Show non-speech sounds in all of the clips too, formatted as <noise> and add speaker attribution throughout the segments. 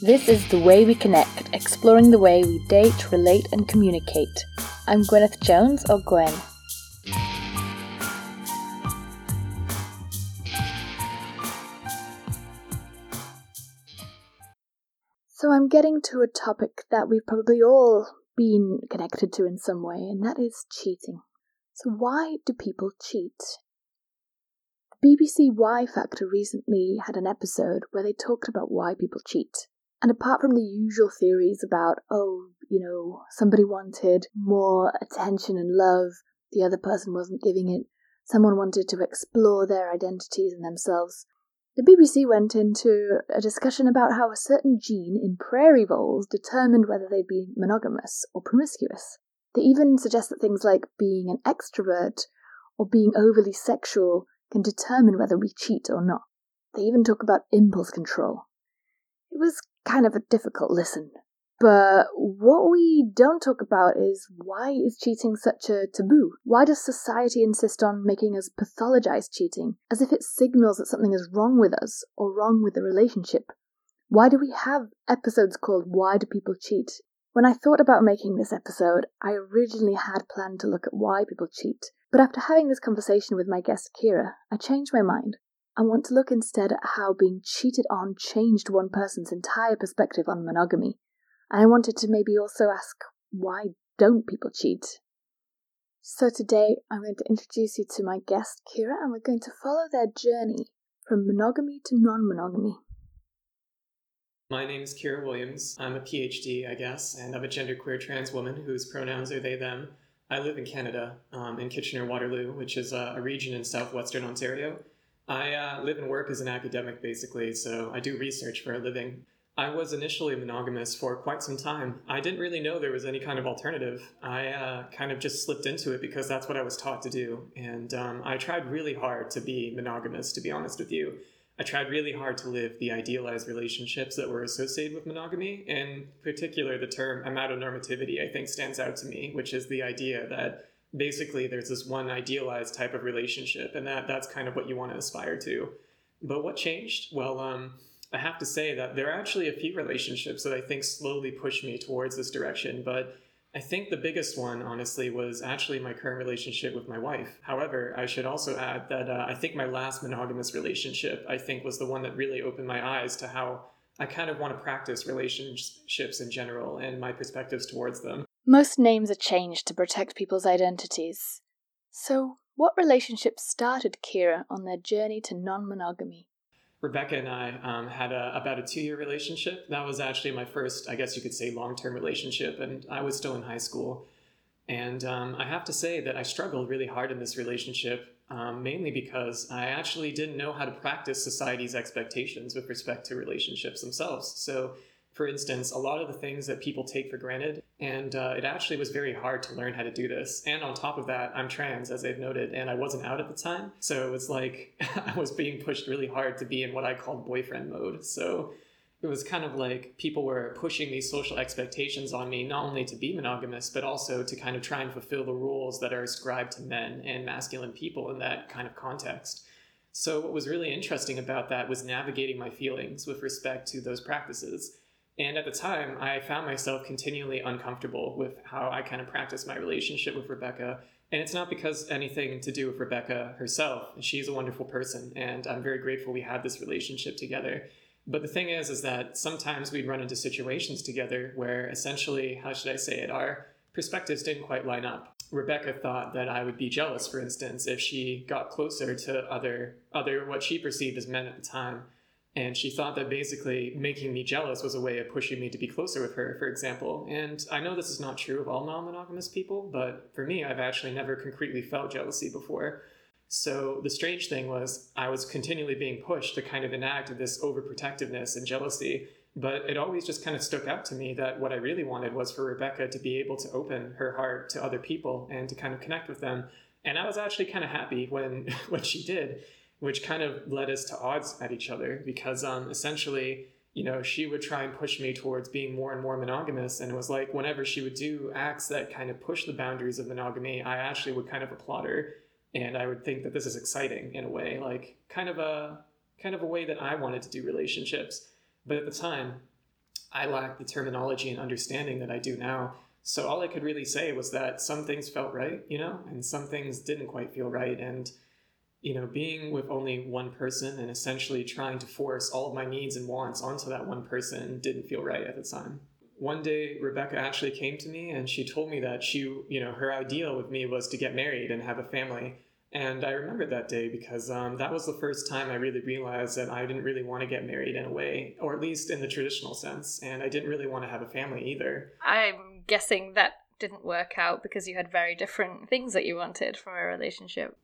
Speaker 1: This is The Way We Connect, exploring the way we date, relate, and communicate. I'm Gwyneth Jones, or Gwen. So, I'm getting to a topic that we've probably all been connected to in some way, and that is cheating. So, why do people cheat? BBC Why Factor recently had an episode where they talked about why people cheat. And apart from the usual theories about, oh, you know, somebody wanted more attention and love, the other person wasn't giving it, someone wanted to explore their identities and themselves, the BBC went into a discussion about how a certain gene in prairie voles determined whether they'd be monogamous or promiscuous. They even suggest that things like being an extrovert or being overly sexual can determine whether we cheat or not. They even talk about impulse control. It was kind of a difficult listen. But what we don't talk about is why is cheating such a taboo? Why does society insist on making us pathologize cheating as if it signals that something is wrong with us or wrong with the relationship? Why do we have episodes called Why Do People Cheat? When I thought about making this episode, I originally had planned to look at why people cheat, but after having this conversation with my guest Kira, I changed my mind. I want to look instead at how being cheated on changed one person's entire perspective on monogamy. And I wanted to maybe also ask why don't people cheat? So today I'm going to introduce you to my guest Kira and we're going to follow their journey from monogamy to non monogamy.
Speaker 2: My name is Kira Williams. I'm a PhD, I guess, and I'm a genderqueer trans woman whose pronouns are they, them. I live in Canada, um, in Kitchener Waterloo, which is a, a region in southwestern Ontario. I uh, live and work as an academic, basically, so I do research for a living. I was initially monogamous for quite some time. I didn't really know there was any kind of alternative. I uh, kind of just slipped into it because that's what I was taught to do. And um, I tried really hard to be monogamous, to be honest with you. I tried really hard to live the idealized relationships that were associated with monogamy. In particular, the term amatonormativity, I think, stands out to me, which is the idea that basically there's this one idealized type of relationship and that that's kind of what you want to aspire to. But what changed? Well um, i have to say that there are actually a few relationships that i think slowly pushed me towards this direction but i think the biggest one honestly was actually my current relationship with my wife. However i should also add that uh, i think my last monogamous relationship i think was the one that really opened my eyes to how i kind of want to practice relationships in general and my perspectives towards them
Speaker 1: most names are changed to protect people's identities. So, what relationship started Kira on their journey to non monogamy?
Speaker 2: Rebecca and I um, had a, about a two year relationship. That was actually my first, I guess you could say, long term relationship, and I was still in high school. And um, I have to say that I struggled really hard in this relationship, um, mainly because I actually didn't know how to practice society's expectations with respect to relationships themselves. So for instance, a lot of the things that people take for granted. And uh, it actually was very hard to learn how to do this. And on top of that, I'm trans, as I've noted, and I wasn't out at the time. So it was like <laughs> I was being pushed really hard to be in what I called boyfriend mode. So it was kind of like people were pushing these social expectations on me, not only to be monogamous, but also to kind of try and fulfill the rules that are ascribed to men and masculine people in that kind of context. So, what was really interesting about that was navigating my feelings with respect to those practices. And at the time, I found myself continually uncomfortable with how I kind of practiced my relationship with Rebecca. And it's not because anything to do with Rebecca herself. She's a wonderful person, and I'm very grateful we had this relationship together. But the thing is, is that sometimes we'd run into situations together where essentially, how should I say it, our perspectives didn't quite line up. Rebecca thought that I would be jealous, for instance, if she got closer to other other what she perceived as men at the time and she thought that basically making me jealous was a way of pushing me to be closer with her, for example. And I know this is not true of all non monogamous people, but for me, I've actually never concretely felt jealousy before. So the strange thing was, I was continually being pushed to kind of enact this overprotectiveness and jealousy. But it always just kind of stuck out to me that what I really wanted was for Rebecca to be able to open her heart to other people and to kind of connect with them. And I was actually kind of happy when <laughs> when she did which kind of led us to odds at each other because um, essentially, you know, she would try and push me towards being more and more monogamous. And it was like whenever she would do acts that kind of push the boundaries of monogamy, I actually would kind of applaud her. And I would think that this is exciting in a way, like kind of a kind of a way that I wanted to do relationships. But at the time, I lacked the terminology and understanding that I do now. So all I could really say was that some things felt right, you know, and some things didn't quite feel right. And, you know, being with only one person and essentially trying to force all of my needs and wants onto that one person didn't feel right at the time. One day, Rebecca actually came to me and she told me that she, you know, her ideal with me was to get married and have a family. And I remember that day because um, that was the first time I really realized that I didn't really want to get married in a way, or at least in the traditional sense. And I didn't really want to have a family either.
Speaker 3: I'm guessing that didn't work out because you had very different things that you wanted from a relationship.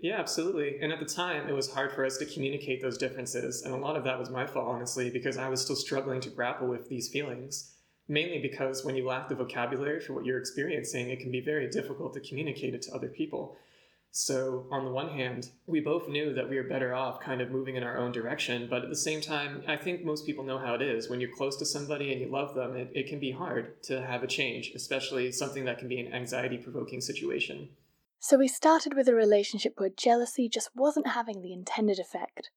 Speaker 2: Yeah, absolutely. And at the time, it was hard for us to communicate those differences. And a lot of that was my fault, honestly, because I was still struggling to grapple with these feelings. Mainly because when you lack the vocabulary for what you're experiencing, it can be very difficult to communicate it to other people. So, on the one hand, we both knew that we were better off kind of moving in our own direction. But at the same time, I think most people know how it is. When you're close to somebody and you love them, it, it can be hard to have a change, especially something that can be an anxiety provoking situation.
Speaker 1: So, we started with a relationship where jealousy just wasn't having the intended effect.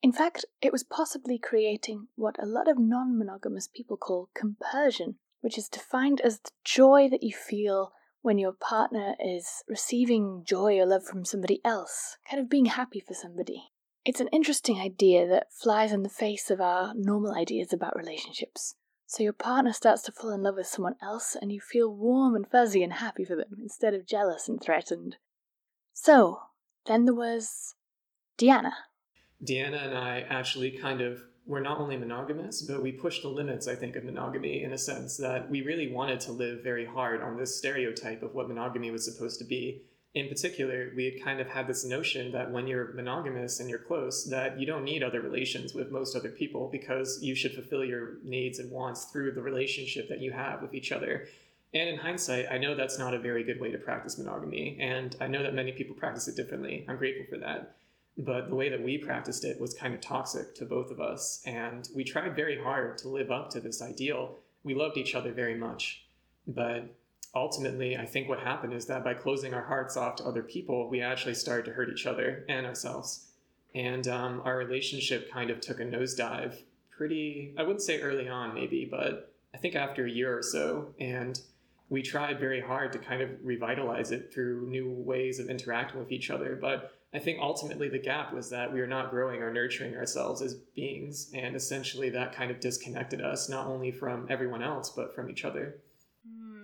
Speaker 1: In fact, it was possibly creating what a lot of non monogamous people call compersion, which is defined as the joy that you feel when your partner is receiving joy or love from somebody else, kind of being happy for somebody. It's an interesting idea that flies in the face of our normal ideas about relationships. So your partner starts to fall in love with someone else and you feel warm and fuzzy and happy for them instead of jealous and threatened. So, then there was Deanna.
Speaker 2: Deanna and I actually kind of we're not only monogamous, but we pushed the limits, I think, of monogamy in a sense that we really wanted to live very hard on this stereotype of what monogamy was supposed to be. In particular, we had kind of had this notion that when you're monogamous and you're close, that you don't need other relations with most other people because you should fulfill your needs and wants through the relationship that you have with each other. And in hindsight, I know that's not a very good way to practice monogamy, and I know that many people practice it differently. I'm grateful for that but the way that we practiced it was kind of toxic to both of us. And we tried very hard to live up to this ideal. We loved each other very much. But ultimately, I think what happened is that by closing our hearts off to other people, we actually started to hurt each other and ourselves. And um, our relationship kind of took a nosedive pretty, I wouldn't say early on, maybe, but I think after a year or so. And we tried very hard to kind of revitalize it through new ways of interacting with each other. But I think ultimately the gap was that we were not growing or nurturing ourselves as beings, and essentially that kind of disconnected us not only from everyone else but from each other.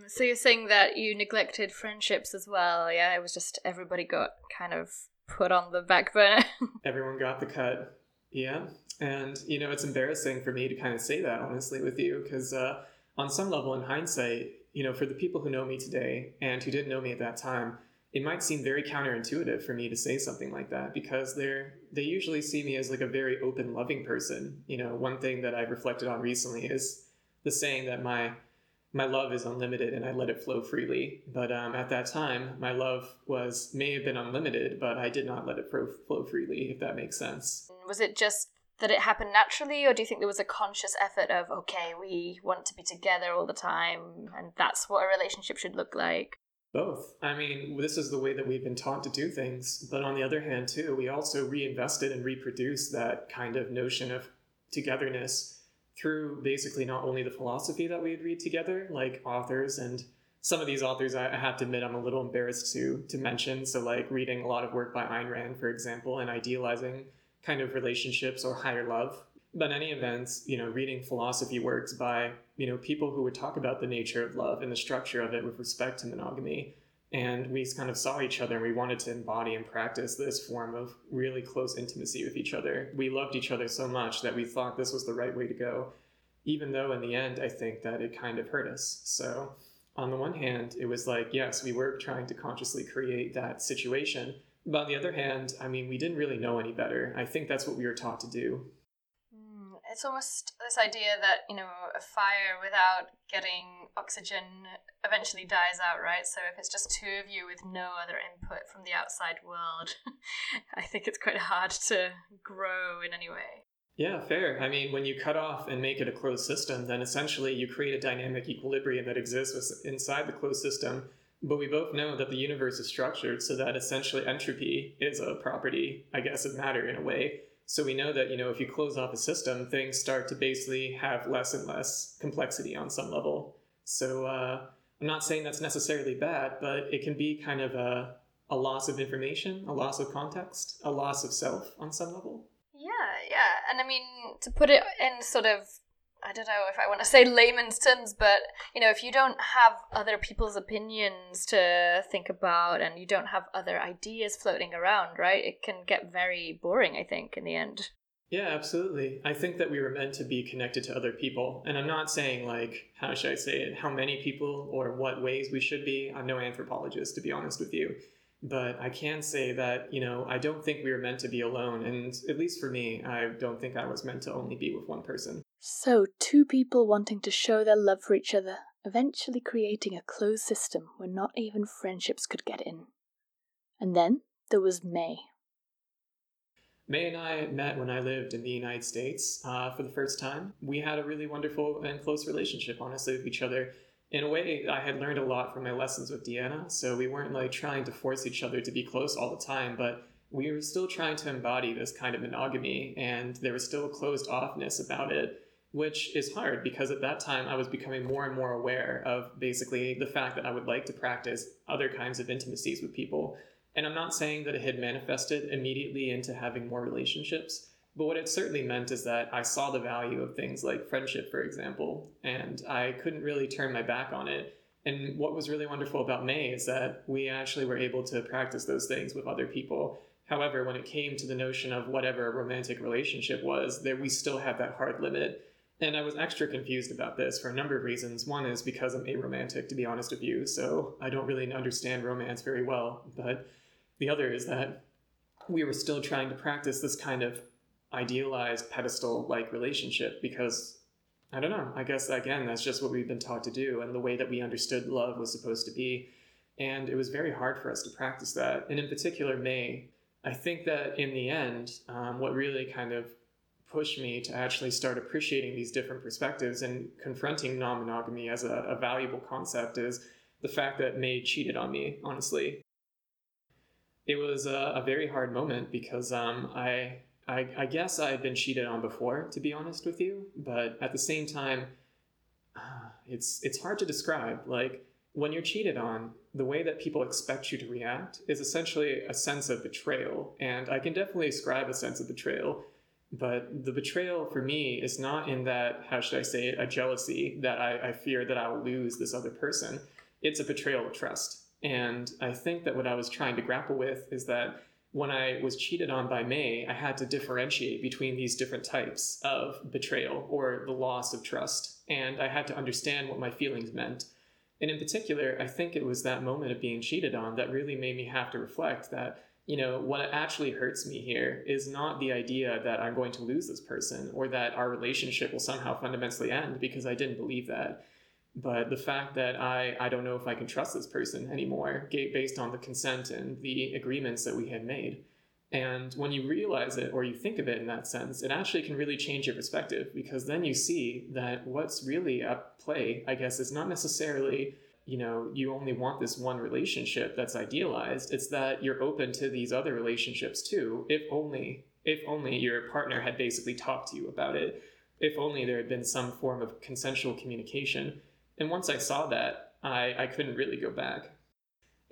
Speaker 3: So you're saying that you neglected friendships as well? Yeah, it was just everybody got kind of put on the back burner. <laughs>
Speaker 2: everyone got the cut. Yeah, and you know it's embarrassing for me to kind of say that honestly with you because uh, on some level in hindsight, you know, for the people who know me today and who didn't know me at that time it might seem very counterintuitive for me to say something like that because they're they usually see me as like a very open loving person you know one thing that i've reflected on recently is the saying that my my love is unlimited and i let it flow freely but um, at that time my love was may have been unlimited but i did not let it flow, flow freely if that makes sense
Speaker 3: was it just that it happened naturally or do you think there was a conscious effort of okay we want to be together all the time and that's what a relationship should look like
Speaker 2: both. I mean, this is the way that we've been taught to do things. But on the other hand, too, we also reinvested and reproduced that kind of notion of togetherness through basically not only the philosophy that we'd read together, like authors and some of these authors I have to admit I'm a little embarrassed to to mention. So like reading a lot of work by Ayn Rand, for example, and idealizing kind of relationships or higher love but in any event, you know, reading philosophy works by, you know, people who would talk about the nature of love and the structure of it with respect to monogamy. And we kind of saw each other and we wanted to embody and practice this form of really close intimacy with each other. We loved each other so much that we thought this was the right way to go, even though in the end, I think that it kind of hurt us. So, on the one hand, it was like, yes, we were trying to consciously create that situation. But on the other hand, I mean, we didn't really know any better. I think that's what we were taught to do hmm,
Speaker 3: it's almost this idea that you know a fire without getting oxygen eventually dies out right? So if it's just two of you with no other input from the outside world <laughs> i think it's quite hard to grow in any way.
Speaker 2: Yeah fair. I mean when you cut off and make it a closed system then essentially you create a dynamic equilibrium that exists inside the closed system but we both know that the universe is structured so that essentially entropy is a property i guess of matter in a way. So we know that, you know, if you close off a system, things start to basically have less and less complexity on some level. So uh, I'm not saying that's necessarily bad, but it can be kind of a, a loss of information, a loss of context, a loss of self on some level.
Speaker 3: Yeah, yeah. And I mean, to put it in sort of I don't know if I want to say layman's terms, but you know, if you don't have other people's opinions to think about and you don't have other ideas floating around, right, it can get very boring, I think, in the end.
Speaker 2: Yeah, absolutely. I think that we were meant to be connected to other people. And I'm not saying, like, how should I say it, how many people or what ways we should be. I'm no anthropologist, to be honest with you. But I can say that, you know, I don't think we were meant to be alone. And at least for me, I don't think I was meant to only be with one person.
Speaker 1: So, two people wanting to show their love for each other, eventually creating a closed system where not even friendships could get in. And then there was May.
Speaker 2: May and I met when I lived in the United States uh, for the first time. We had a really wonderful and close relationship, honestly, with each other. In a way, I had learned a lot from my lessons with Deanna, so we weren't like trying to force each other to be close all the time, but we were still trying to embody this kind of monogamy, and there was still a closed offness about it which is hard because at that time I was becoming more and more aware of basically the fact that I would like to practice other kinds of intimacies with people. And I'm not saying that it had manifested immediately into having more relationships, but what it certainly meant is that I saw the value of things like friendship, for example, and I couldn't really turn my back on it. And what was really wonderful about May is that we actually were able to practice those things with other people. However, when it came to the notion of whatever a romantic relationship was, there we still had that hard limit and I was extra confused about this for a number of reasons. One is because I'm aromantic, to be honest with you, so I don't really understand romance very well. But the other is that we were still trying to practice this kind of idealized pedestal like relationship because I don't know, I guess again, that's just what we've been taught to do and the way that we understood love was supposed to be. And it was very hard for us to practice that. And in particular, May, I think that in the end, um, what really kind of pushed me to actually start appreciating these different perspectives and confronting non monogamy as a, a, valuable concept is the fact that May cheated on me, honestly. It was a, a very hard moment because um, I, I, I, guess I had been cheated on before, to be honest with you, but at the same time, uh, it's, it's hard to describe. Like, when you're cheated on, the way that people expect you to react is essentially a sense of betrayal. And I can definitely ascribe a sense of betrayal but the betrayal for me is not in that, how should I say it, a jealousy that I, I fear that I will lose this other person. It's a betrayal of trust. And I think that what I was trying to grapple with is that when I was cheated on by May, I had to differentiate between these different types of betrayal or the loss of trust. And I had to understand what my feelings meant. And in particular, I think it was that moment of being cheated on that really made me have to reflect that you know, what actually hurts me here is not the idea that I'm going to lose this person or that our relationship will somehow fundamentally end because I didn't believe that. But the fact that I, I don't know if I can trust this person anymore based on the consent and the agreements that we had made. And when you realize it or you think of it in that sense, it actually can really change your perspective because then you see that what's really at play, I guess, is not necessarily you know you only want this one relationship that's idealized. It's that you're open to these other relationships too if only if only your partner had basically talked to you about it. If only there had been some form of consensual communication and once i saw that i i couldn't really go back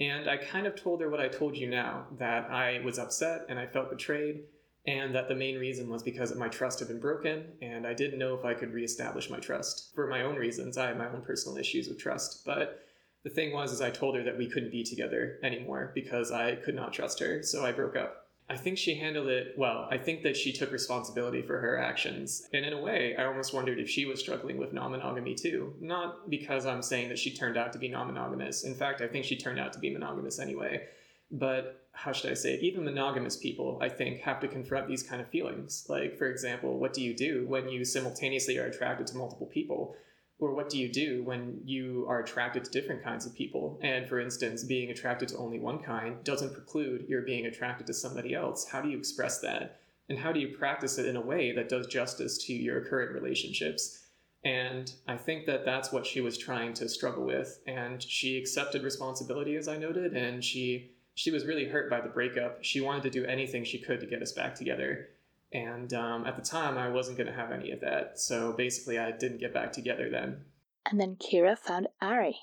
Speaker 2: and i kind of told her what i told you now that i was upset and i felt betrayed and that the main reason was because my trust had been broken and i didn't know if i could reestablish my trust for my own reasons i had my own personal issues with trust but the thing was is I told her that we couldn't be together anymore because I could not trust her, so I broke up. I think she handled it well. I think that she took responsibility for her actions. And in a way, I almost wondered if she was struggling with non monogamy too. Not because I'm saying that she turned out to be non monogamous. In fact, I think she turned out to be monogamous anyway. But how should I say it? Even monogamous people, I think, have to confront these kind of feelings. Like, for example, what do you do when you simultaneously are attracted to multiple people? Or what do you do when you are attracted to different kinds of people? And for instance, being attracted to only one kind doesn't preclude your being attracted to somebody else. How do you express that? And how do you practice it in a way that does justice to your current relationships? And I think that that's what she was trying to struggle with. And she accepted responsibility, as I noted, and she she was really hurt by the breakup. She wanted to do anything she could to get us back together. And um, at the time, I wasn't going to have any of that. So basically, I didn't get back together then.
Speaker 1: And then Kira found Ari,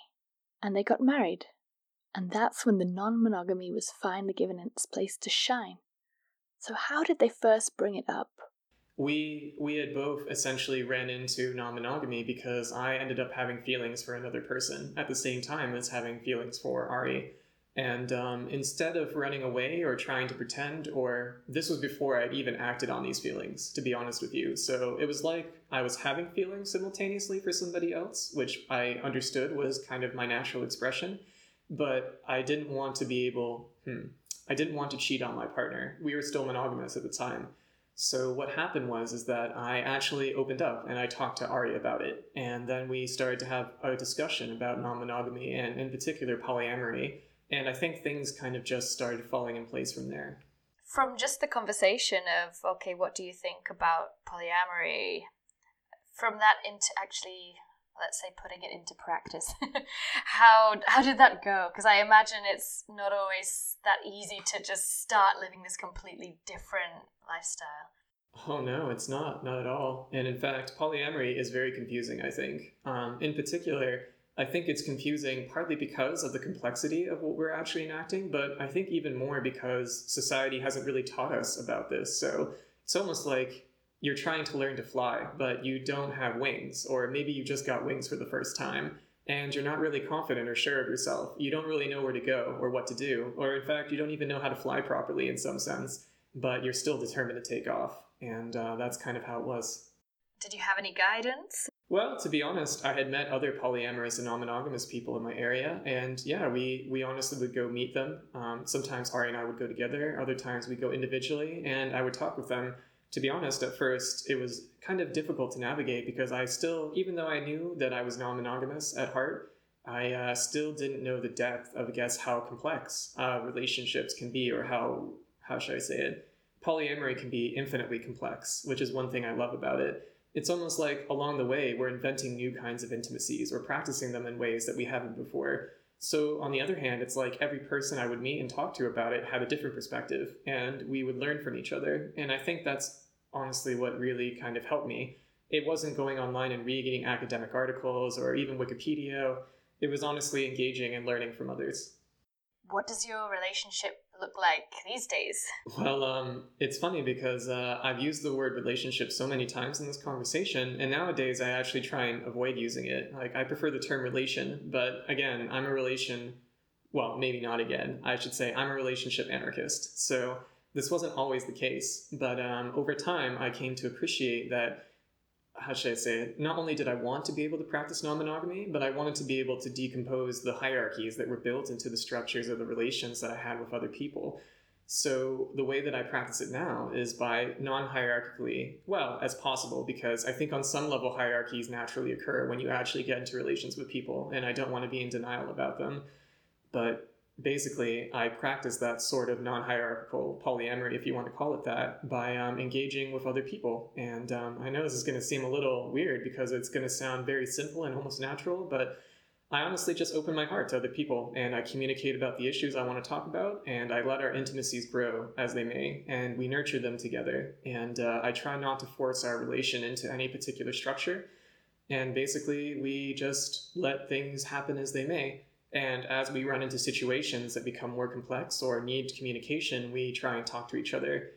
Speaker 1: and they got married. And that's when the non monogamy was finally given its place to shine. So, how did they first bring it up?
Speaker 2: We we had both essentially ran into non-monogamy because I ended up having feelings for another person at the same time as having feelings for Ari. And um, instead of running away or trying to pretend, or this was before I'd even acted on these feelings, to be honest with you. So it was like I was having feelings simultaneously for somebody else, which I understood was kind of my natural expression. But I didn't want to be able, hmm, I didn't want to cheat on my partner. We were still monogamous at the time. So what happened was is that I actually opened up and I talked to Ari about it, and then we started to have a discussion about non-monogamy and in particular polyamory, and I think things kind of just started falling in place from there.
Speaker 3: From just the conversation of okay, what do you think about polyamory? From that into actually let's say putting it into practice <laughs> how how did that go because i imagine it's not always that easy to just start living this completely different lifestyle
Speaker 2: oh no it's not not at all and in fact polyamory is very confusing i think um, in particular i think it's confusing partly because of the complexity of what we're actually enacting but i think even more because society hasn't really taught us about this so it's almost like you're trying to learn to fly, but you don't have wings, or maybe you just got wings for the first time, and you're not really confident or sure of yourself. You don't really know where to go or what to do, or in fact, you don't even know how to fly properly in some sense, but you're still determined to take off. And uh, that's kind of how it was.
Speaker 3: Did you have any guidance?
Speaker 2: Well, to be honest, I had met other polyamorous and non-monogamous people in my area, and yeah, we we honestly would go meet them. Um, sometimes Ari and I would go together. Other times we go individually, and I would talk with them to be honest, at first it was kind of difficult to navigate because I still, even though I knew that I was non monogamous at heart, I uh, still didn't know the depth of, I guess, how complex uh, relationships can be, or how, how should I say it? Polyamory can be infinitely complex, which is one thing I love about it. It's almost like along the way, we're inventing new kinds of intimacies or practicing them in ways that we haven't before. So, on the other hand, it's like every person I would meet and talk to about it had a different perspective, and we would learn from each other. And I think that's honestly what really kind of helped me. It wasn't going online and reading academic articles or even Wikipedia. It was honestly engaging and learning from others.
Speaker 3: What does your relationship look like these days?
Speaker 2: Well, um, it's funny because uh, I've used the word relationship so many times in this conversation, and nowadays I actually try and avoid using it. Like, I prefer the term relation, but again, I'm a relation, well, maybe not again. I should say I'm a relationship anarchist. So this wasn't always the case, but um, over time, I came to appreciate that. How should I say it? Not only did I want to be able to practice non monogamy, but I wanted to be able to decompose the hierarchies that were built into the structures of the relations that I had with other people. So, the way that I practice it now is by non hierarchically, well, as possible, because I think on some level hierarchies naturally occur when you actually get into relations with people, and I don't want to be in denial about them. But basically, I practice that sort of non hierarchical polyamory, if you want to call it that, by um, engaging with other people. And um, I know this is going to seem a little weird because it's going to sound very simple and almost natural, but I honestly just open my heart to other people and I communicate about the issues I want to talk about and I let our intimacies grow as they may and we nurture them together. And uh, I try not to force our relation into any particular structure. And basically, we just let things happen as they may. And as we run into situations that become more complex or need communication, we try and talk to each other.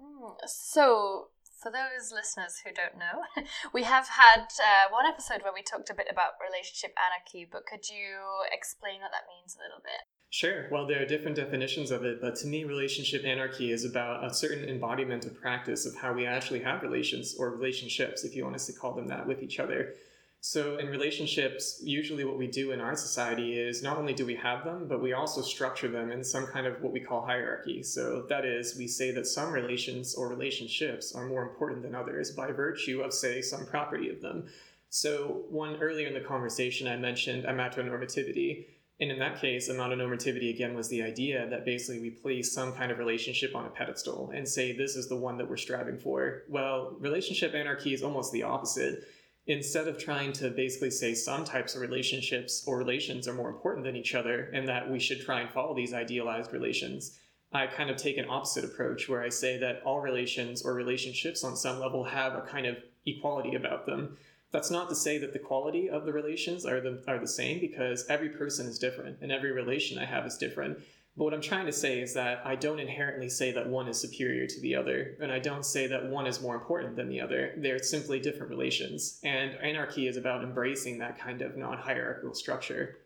Speaker 3: Mm, so, for those listeners who don't know, <laughs> we have had uh, one episode where we talked a bit about relationship anarchy, but could you explain what that means a little bit?
Speaker 2: Sure. Well, there are different definitions of it, but to me, relationship anarchy is about a certain embodiment of practice of how we actually have relations or relationships, if you want us to call them that, with each other. So, in relationships, usually what we do in our society is not only do we have them, but we also structure them in some kind of what we call hierarchy. So, that is, we say that some relations or relationships are more important than others by virtue of, say, some property of them. So, one earlier in the conversation, I mentioned amatonormativity. And in that case, amatonormativity again was the idea that basically we place some kind of relationship on a pedestal and say this is the one that we're striving for. Well, relationship anarchy is almost the opposite instead of trying to basically say some types of relationships or relations are more important than each other and that we should try and follow these idealized relations, I kind of take an opposite approach where I say that all relations or relationships on some level have a kind of equality about them. That's not to say that the quality of the relations are the, are the same because every person is different and every relation I have is different. But what I'm trying to say is that I don't inherently say that one is superior to the other, and I don't say that one is more important than the other. They're simply different relations. And anarchy is about embracing that kind of non hierarchical structure.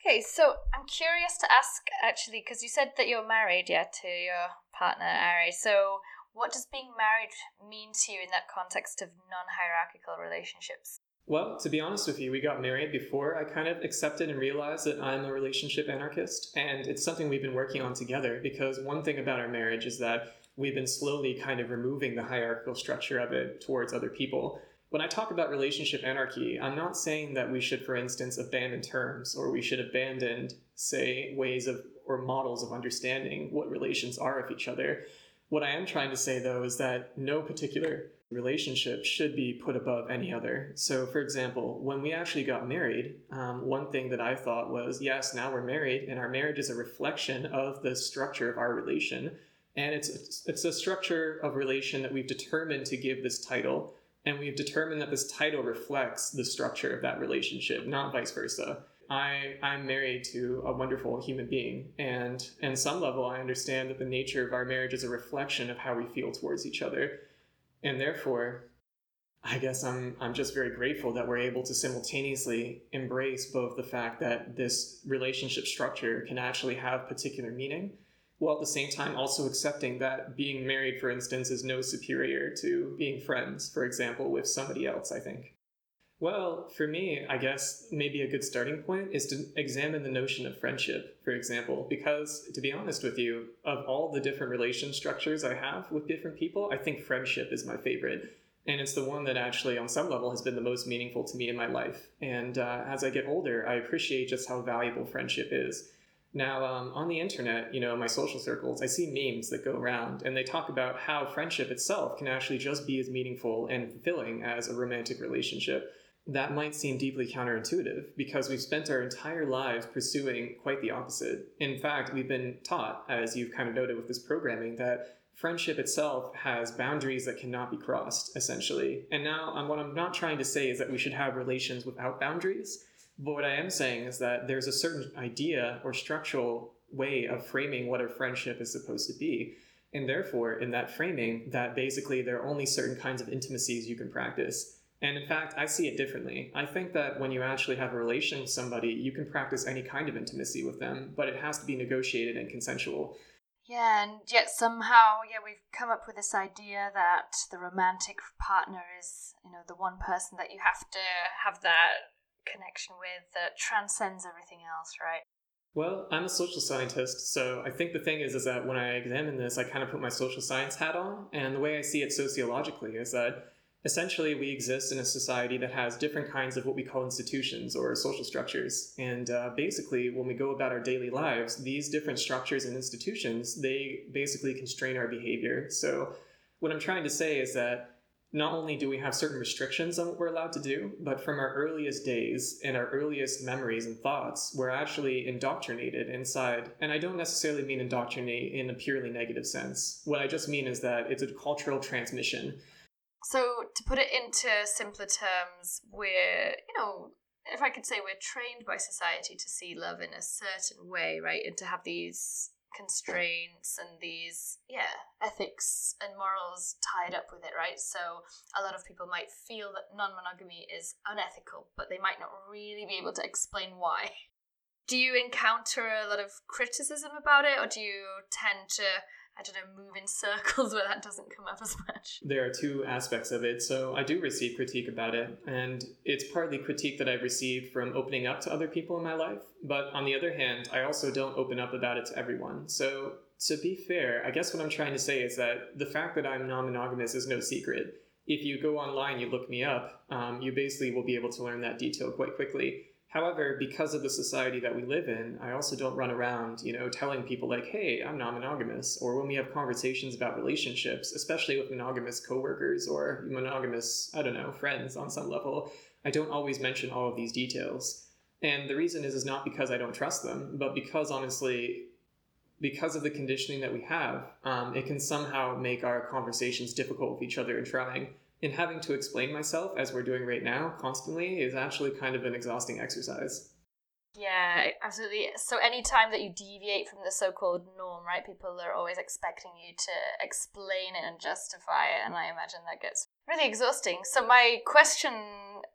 Speaker 3: Okay, so I'm curious to ask actually, because you said that you're married, yeah, to your partner, Ari. So, what does being married mean to you in that context of non hierarchical relationships?
Speaker 2: Well, to be honest with you, we got married before I kind of accepted and realized that I'm a relationship anarchist. And it's something we've been working on together because one thing about our marriage is that we've been slowly kind of removing the hierarchical structure of it towards other people. When I talk about relationship anarchy, I'm not saying that we should, for instance, abandon terms or we should abandon, say, ways of or models of understanding what relations are of each other. What I am trying to say, though, is that no particular relationship should be put above any other. So, for example, when we actually got married, um, one thing that I thought was yes, now we're married, and our marriage is a reflection of the structure of our relation. And it's, it's a structure of relation that we've determined to give this title. And we've determined that this title reflects the structure of that relationship, not vice versa. I, I'm married to a wonderful human being, and in some level, I understand that the nature of our marriage is a reflection of how we feel towards each other and therefore i guess i'm i'm just very grateful that we're able to simultaneously embrace both the fact that this relationship structure can actually have particular meaning while at the same time also accepting that being married for instance is no superior to being friends for example with somebody else i think well, for me, I guess maybe a good starting point is to examine the notion of friendship, for example, because to be honest with you, of all the different relation structures I have with different people, I think friendship is my favorite. And it's the one that actually, on some level, has been the most meaningful to me in my life. And uh, as I get older, I appreciate just how valuable friendship is. Now, um, on the internet, you know, my social circles, I see memes that go around and they talk about how friendship itself can actually just be as meaningful and fulfilling as a romantic relationship that might seem deeply counterintuitive because we've spent our entire lives pursuing quite the opposite. In fact, we've been taught, as you've kind of noted with this programming, that friendship itself has boundaries that cannot be crossed, essentially. And now, um, what I'm not trying to say is that we should have relations without boundaries, but what I am saying is that there's a certain idea or structural way of framing what a friendship is supposed to be. And therefore, in that framing, that basically there are only certain kinds of intimacies you can practice and in fact, I see it differently. I think that when you actually have a relation with somebody, you can practice any kind of intimacy with them, but it has to be negotiated and consensual.
Speaker 3: Yeah, and yet somehow, yeah, we've come up with this idea that the romantic partner is, you know, the one person that you have to have that connection with that transcends everything else, right?
Speaker 2: Well, I'm a social scientist, so I think the thing is is that when I examine this, I kind of put my social science hat on, and the way I see it sociologically is that essentially we exist in a society that has different kinds of what we call institutions or social structures and uh, basically when we go about our daily lives these different structures and institutions they basically constrain our behavior so what i'm trying to say is that not only do we have certain restrictions on what we're allowed to do, but from our earliest days and our earliest memories and thoughts, we're actually indoctrinated inside. And I don't necessarily mean indoctrinate in a purely negative sense. What I just mean is that it's a cultural transmission
Speaker 3: so, to put it into simpler terms, we're, you know, if I could say we're trained by society to see love in a certain way, right? And to have these constraints and these, yeah, ethics and morals tied up with it, right? So, a lot of people might feel that non monogamy is unethical, but they might not really be able to explain why. Do you encounter a lot of criticism about it, or do you tend to I don't know, move in circles <laughs> where that doesn't come up as much.
Speaker 2: There are two aspects of it. So I do receive critique about it, and it's partly critique that I've received from opening up to other people in my life. But on the other hand, I also don't open up about it to everyone. So to be fair, I guess what I'm trying to say is that the fact that I'm non monogamous is no secret. If you go online, you look me up, um, you basically will be able to learn that detail quite quickly. However, because of the society that we live in, I also don't run around, you know, telling people like, "Hey, I'm non-monogamous," or when we have conversations about relationships, especially with monogamous coworkers or monogamous, I don't know, friends on some level, I don't always mention all of these details. And the reason is is not because I don't trust them, but because honestly, because of the conditioning that we have, um, it can somehow make our conversations difficult with each other and trying. And having to explain myself, as we're doing right now, constantly, is actually kind of an exhausting exercise.
Speaker 3: Yeah, absolutely. So anytime that you deviate from the so-called norm, right, people are always expecting you to explain it and justify it, and I imagine that gets really exhausting. So my question,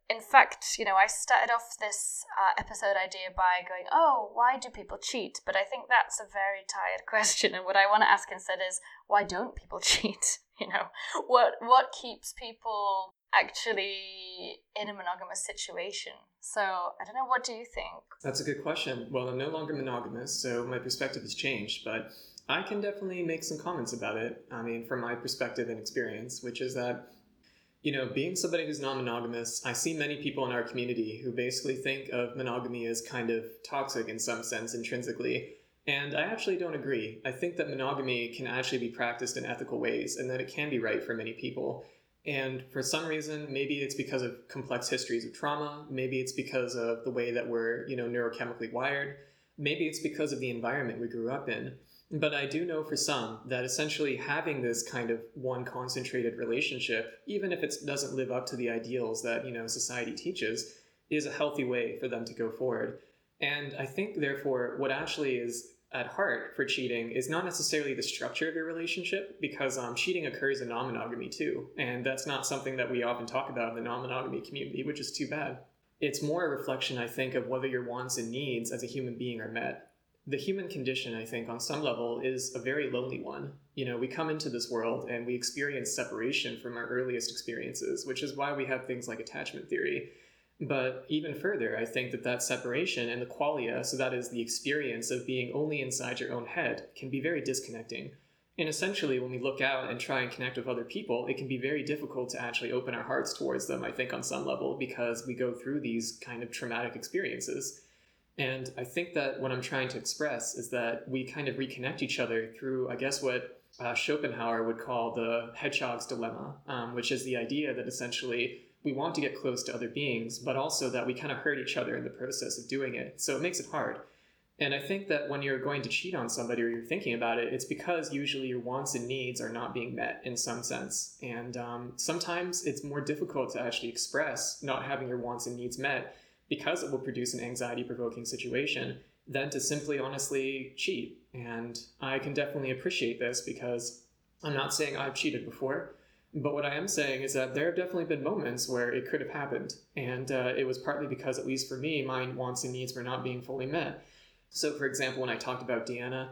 Speaker 3: in fact, you know, I started off this uh, episode idea by going, "Oh, why do people cheat?" But I think that's a very tired <laughs> question, and what I want to ask instead is, why don't people <laughs> cheat? <laughs> You know, what what keeps people actually in a monogamous situation? So I don't know. What do you think?
Speaker 2: That's a good question. Well, I'm no longer monogamous, so my perspective has changed, but I can definitely make some comments about it. I mean, from my perspective and experience, which is that you know, being somebody who's non monogamous, I see many people in our community who basically think of monogamy as kind of toxic in some sense intrinsically. And I actually don't agree. I think that monogamy can actually be practiced in ethical ways and that it can be right for many people. And for some reason, maybe it's because of complex histories of trauma, maybe it's because of the way that we're, you know, neurochemically wired, maybe it's because of the environment we grew up in. But I do know for some that essentially having this kind of one concentrated relationship, even if it doesn't live up to the ideals that you know society teaches, is a healthy way for them to go forward. And I think therefore what actually is at heart for cheating is not necessarily the structure of your relationship because um, cheating occurs in non-monogamy too. And that's not something that we often talk about in the non-monogamy community which is too bad. It's more a reflection i think of whether your wants and needs as a human being are met the human condition, I think, on some level, is a very lonely one. You know, we come into this world and we experience separation from our earliest experiences, which is why we have things like attachment theory. But even further, I think that that separation and the qualia, so that is the experience of being only inside your own head, can be very disconnecting. And essentially, when we look out and try and connect with other people, it can be very difficult to actually open our hearts towards them, I think, on some level, because we go through these kind of traumatic experiences. And I think that what I'm trying to express is that we kind of reconnect each other through, I guess, what uh, Schopenhauer would call the hedgehog's dilemma, um, which is the idea that essentially we want to get close to other beings, but also that we kind of hurt each other in the process of doing it. So it makes it hard. And I think that when you're going to cheat on somebody or you're thinking about it, it's because usually your wants and needs are not being met in some sense. And um, sometimes it's more difficult to actually express not having your wants and needs met because it will produce an anxiety provoking situation than to simply honestly cheat. And I can definitely appreciate this because I'm not saying I've cheated before, but what I am saying is that there have definitely been moments where it could have happened. And uh, it was partly because, at least for me, my wants and needs were not being fully met. So, for example, when I talked about Deanna,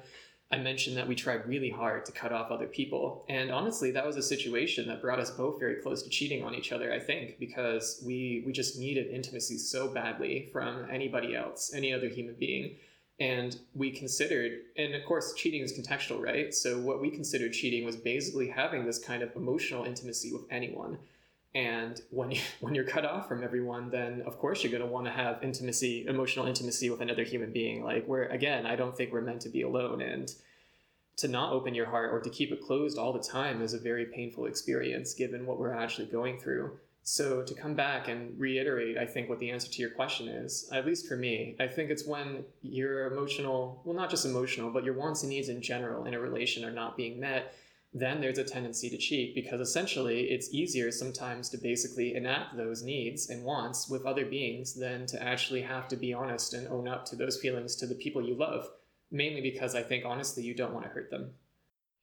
Speaker 2: I mentioned that we tried really hard to cut off other people. And honestly, that was a situation that brought us both very close to cheating on each other, I think, because we, we just needed intimacy so badly from anybody else, any other human being. And we considered, and of course, cheating is contextual, right? So, what we considered cheating was basically having this kind of emotional intimacy with anyone. And when you, <laughs> when you're cut off from everyone, then of course you're going to want to have intimacy, emotional intimacy with another human being. Like we're again, I don't think we're meant to be alone, and to not open your heart or to keep it closed all the time is a very painful experience, given what we're actually going through. So to come back and reiterate, I think what the answer to your question is, at least for me, I think it's when your emotional, well, not just emotional, but your wants and needs in general in a relation are not being met then there's a tendency to cheat because essentially it's easier sometimes to basically enact those needs and wants with other beings than to actually have to be honest and own up to those feelings to the people you love. Mainly because I think honestly you don't want to hurt them.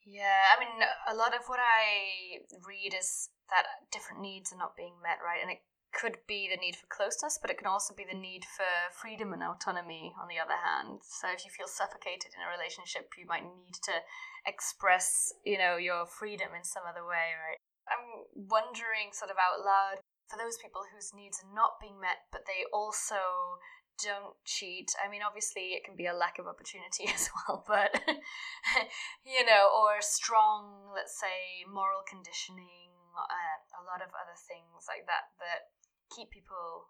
Speaker 3: Yeah, I mean, a lot of what I read is that different needs are not being met, right? And it could be the need for closeness, but it can also be the need for freedom and autonomy on the other hand. So if you feel suffocated in a relationship, you might need to express, you know, your freedom in some other way, right? I'm wondering sort of out loud for those people whose needs are not being met, but they also don't cheat. I mean, obviously, it can be a lack of opportunity <laughs> as well, but <laughs> you know, or strong, let's say, moral conditioning, uh, a lot of other things like that that keep people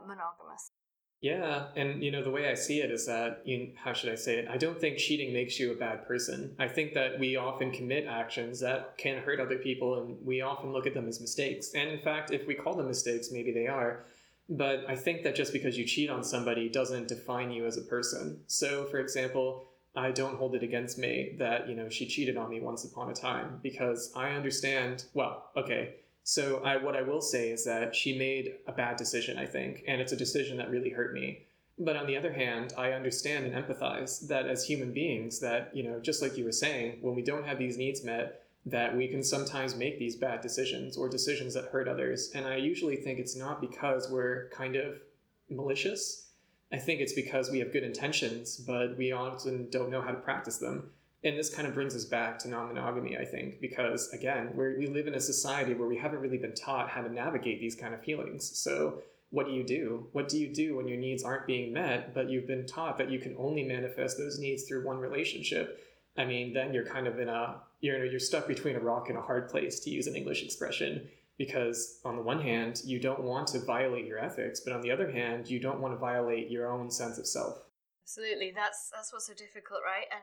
Speaker 3: monogamous.
Speaker 2: Yeah, and you know the way I see it is that how should I say it? I don't think cheating makes you a bad person. I think that we often commit actions that can hurt other people and we often look at them as mistakes. And in fact, if we call them mistakes, maybe they are. But I think that just because you cheat on somebody doesn't define you as a person. So, for example, I don't hold it against me that, you know, she cheated on me once upon a time because I understand, well, okay. So I what I will say is that she made a bad decision, I think, and it's a decision that really hurt me. But on the other hand, I understand and empathize that as human beings that, you know, just like you were saying, when we don't have these needs met, that we can sometimes make these bad decisions or decisions that hurt others. And I usually think it's not because we're kind of malicious. I think it's because we have good intentions, but we often don't know how to practice them. And this kind of brings us back to non monogamy, I think, because again, we live in a society where we haven't really been taught how to navigate these kind of feelings. So, what do you do? What do you do when your needs aren't being met, but you've been taught that you can only manifest those needs through one relationship? I mean, then you're kind of in a you're you're stuck between a rock and a hard place, to use an English expression because on the one hand you don't want to violate your ethics but on the other hand you don't want to violate your own sense of self
Speaker 3: absolutely that's that's what's so difficult right and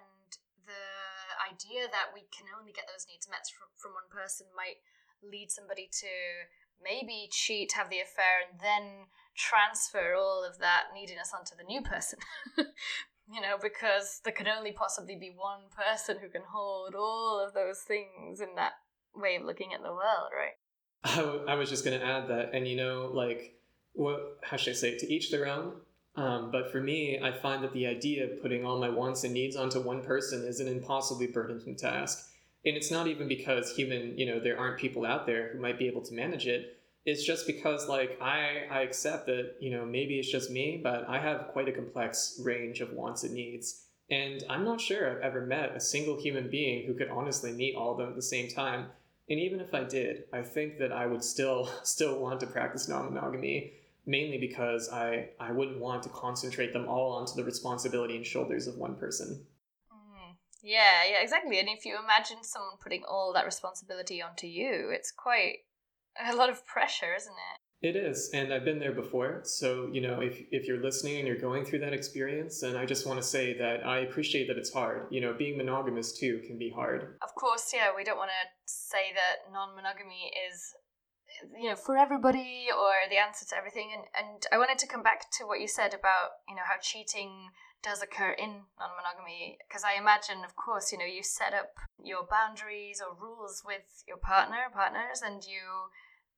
Speaker 3: idea that we can only get those needs met from, from one person might lead somebody to maybe cheat have the affair and then transfer all of that neediness onto the new person <laughs> you know because there can only possibly be one person who can hold all of those things in that way of looking at the world right
Speaker 2: I, w- I was just going to add that, and you know, like, what, how should I say, it? to each their own. Um, but for me, I find that the idea of putting all my wants and needs onto one person is an impossibly burdensome task. And it's not even because human, you know, there aren't people out there who might be able to manage it. It's just because, like, I, I accept that, you know, maybe it's just me, but I have quite a complex range of wants and needs. And I'm not sure I've ever met a single human being who could honestly meet all of them at the same time. And even if I did, I think that I would still <laughs> still want to practice non-monogamy, mainly because I, I wouldn't want to concentrate them all onto the responsibility and shoulders of one person.
Speaker 3: Mm. Yeah, yeah, exactly. And if you imagine someone putting all that responsibility onto you, it's quite a lot of pressure, isn't it?
Speaker 2: It is, and I've been there before. So, you know, if, if you're listening and you're going through that experience, and I just want to say that I appreciate that it's hard. You know, being monogamous too can be hard.
Speaker 3: Of course, yeah, we don't want to say that non monogamy is, you know, for everybody or the answer to everything. And, and I wanted to come back to what you said about, you know, how cheating does occur in non monogamy. Because I imagine, of course, you know, you set up your boundaries or rules with your partner, partners, and you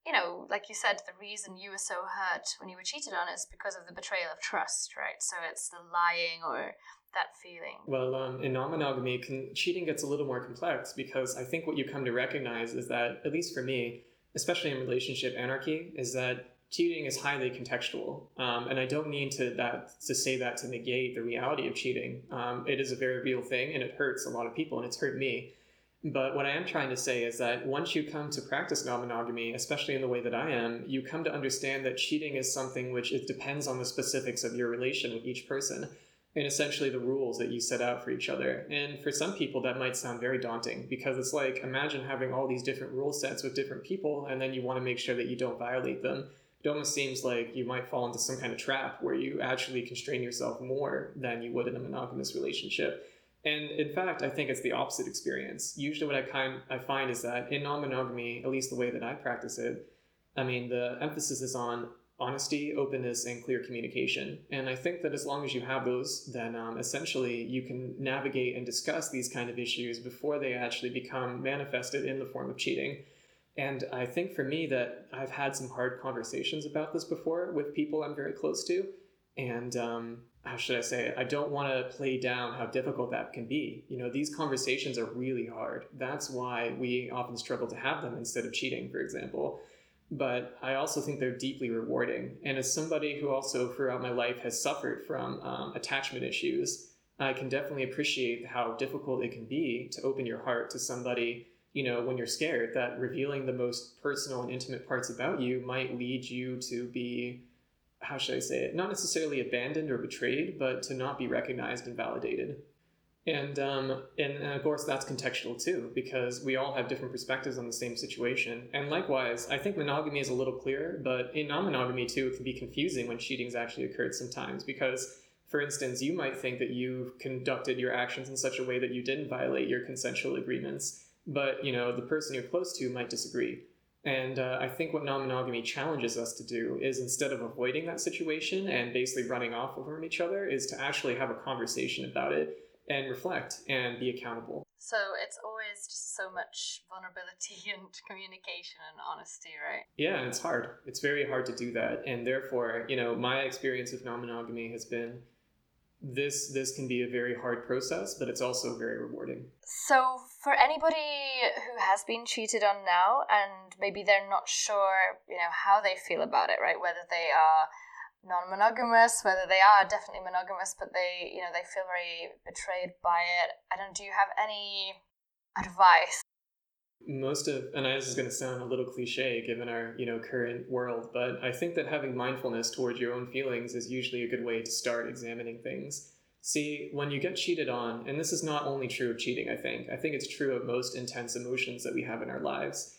Speaker 3: you know, like you said, the reason you were so hurt when you were cheated on is because of the betrayal of trust, right? So it's the lying or that feeling.
Speaker 2: Well, um, in non-monogamy, can, cheating gets a little more complex because I think what you come to recognize is that, at least for me, especially in relationship anarchy, is that cheating is highly contextual, um, and I don't mean to that to say that to negate the reality of cheating. Um, it is a very real thing, and it hurts a lot of people, and it's hurt me. But what I am trying to say is that once you come to practice non monogamy, especially in the way that I am, you come to understand that cheating is something which it depends on the specifics of your relation with each person and essentially the rules that you set out for each other. And for some people, that might sound very daunting because it's like imagine having all these different rule sets with different people and then you want to make sure that you don't violate them. It almost seems like you might fall into some kind of trap where you actually constrain yourself more than you would in a monogamous relationship. And in fact, I think it's the opposite experience. Usually, what I kind I find is that in non-monogamy, at least the way that I practice it, I mean, the emphasis is on honesty, openness, and clear communication. And I think that as long as you have those, then um, essentially you can navigate and discuss these kind of issues before they actually become manifested in the form of cheating. And I think for me that I've had some hard conversations about this before with people I'm very close to. And um, how should I say? I don't want to play down how difficult that can be. You know, these conversations are really hard. That's why we often struggle to have them instead of cheating, for example. But I also think they're deeply rewarding. And as somebody who also throughout my life has suffered from um, attachment issues, I can definitely appreciate how difficult it can be to open your heart to somebody, you know, when you're scared that revealing the most personal and intimate parts about you might lead you to be how should I say it? Not necessarily abandoned or betrayed, but to not be recognized and validated. And um, and, of course that's contextual too, because we all have different perspectives on the same situation. And likewise, I think monogamy is a little clearer, but in non-monogamy too, it can be confusing when cheating's actually occurred sometimes. Because, for instance, you might think that you've conducted your actions in such a way that you didn't violate your consensual agreements, but you know the person you're close to might disagree. And uh, I think what non monogamy challenges us to do is instead of avoiding that situation and basically running off from each other, is to actually have a conversation about it and reflect and be accountable.
Speaker 3: So it's always just so much vulnerability <laughs> and communication and honesty, right?
Speaker 2: Yeah, it's hard. It's very hard to do that. And therefore, you know, my experience with non-monogamy has been this this can be a very hard process, but it's also very rewarding.
Speaker 3: So for anybody who has been cheated on now and maybe they're not sure, you know, how they feel about it, right? Whether they are non-monogamous, whether they are definitely monogamous, but they, you know, they feel very betrayed by it. I don't. Do you have any advice?
Speaker 2: Most of, and this is going to sound a little cliche given our, you know, current world, but I think that having mindfulness towards your own feelings is usually a good way to start examining things. See, when you get cheated on, and this is not only true of cheating, I think, I think it's true of most intense emotions that we have in our lives.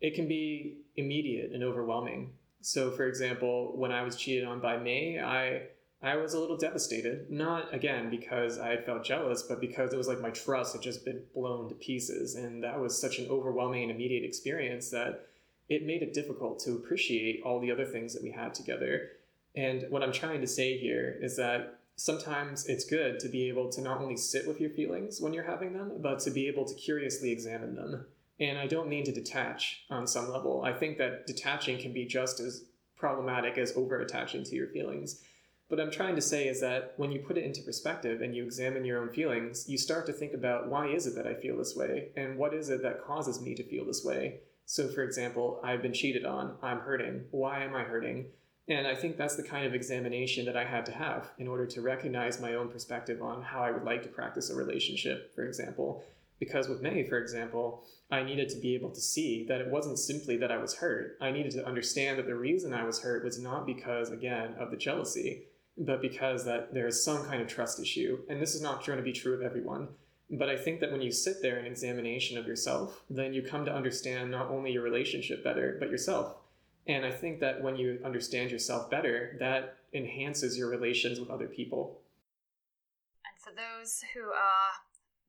Speaker 2: It can be immediate and overwhelming so, for example, when I was cheated on by May, I I was a little devastated. Not again because I had felt jealous, but because it was like my trust had just been blown to pieces, and that was such an overwhelming and immediate experience that it made it difficult to appreciate all the other things that we had together. And what I'm trying to say here is that sometimes it's good to be able to not only sit with your feelings when you're having them, but to be able to curiously examine them. And I don't mean to detach on some level. I think that detaching can be just as problematic as over attaching to your feelings. What I'm trying to say is that when you put it into perspective and you examine your own feelings, you start to think about why is it that I feel this way? And what is it that causes me to feel this way? So, for example, I've been cheated on, I'm hurting. Why am I hurting? And I think that's the kind of examination that I had to have in order to recognize my own perspective on how I would like to practice a relationship, for example. Because with May, for example, I needed to be able to see that it wasn't simply that I was hurt. I needed to understand that the reason I was hurt was not because, again, of the jealousy, but because that there is some kind of trust issue. And this is not going to be true of everyone. But I think that when you sit there in examination of yourself, then you come to understand not only your relationship better, but yourself. And I think that when you understand yourself better, that enhances your relations with other people.
Speaker 3: And for those who are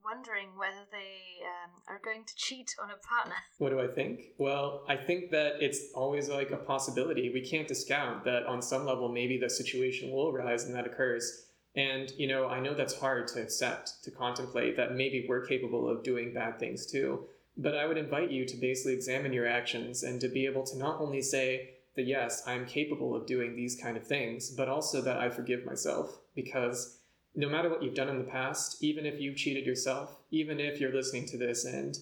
Speaker 3: wondering whether they um, are going to cheat on a partner. <laughs>
Speaker 2: What do I think? Well, I think that it's always like a possibility. We can't discount that on some level, maybe the situation will arise and that occurs. And, you know, I know that's hard to accept, to contemplate that maybe we're capable of doing bad things too. But I would invite you to basically examine your actions and to be able to not only say that, yes, I'm capable of doing these kind of things, but also that I forgive myself because no matter what you've done in the past, even if you've cheated yourself, even if you're listening to this and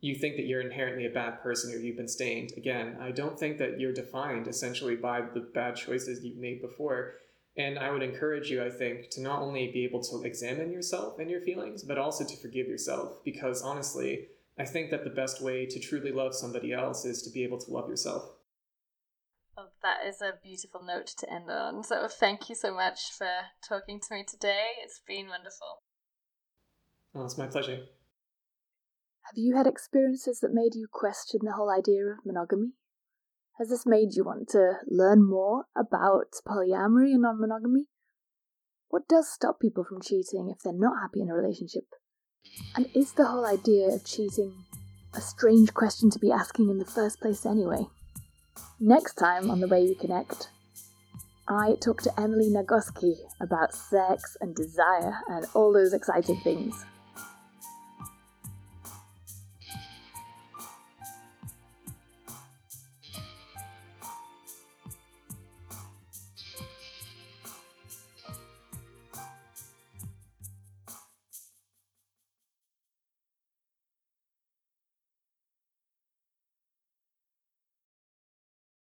Speaker 2: you think that you're inherently a bad person or you've been stained, again, I don't think that you're defined essentially by the bad choices you've made before. And I would encourage you, I think, to not only be able to examine yourself and your feelings, but also to forgive yourself. Because honestly, I think that the best way to truly love somebody else is to be able to love yourself.
Speaker 3: Well, that is a beautiful note to end on. So, thank you so much for talking to me today. It's been wonderful.
Speaker 2: Oh, it's my pleasure.
Speaker 1: Have you had experiences that made you question the whole idea of monogamy? Has this made you want to learn more about polyamory and non monogamy? What does stop people from cheating if they're not happy in a relationship? And is the whole idea of cheating a strange question to be asking in the first place anyway? Next time on The Way We Connect, I talk to Emily Nagoski about sex and desire and all those exciting things.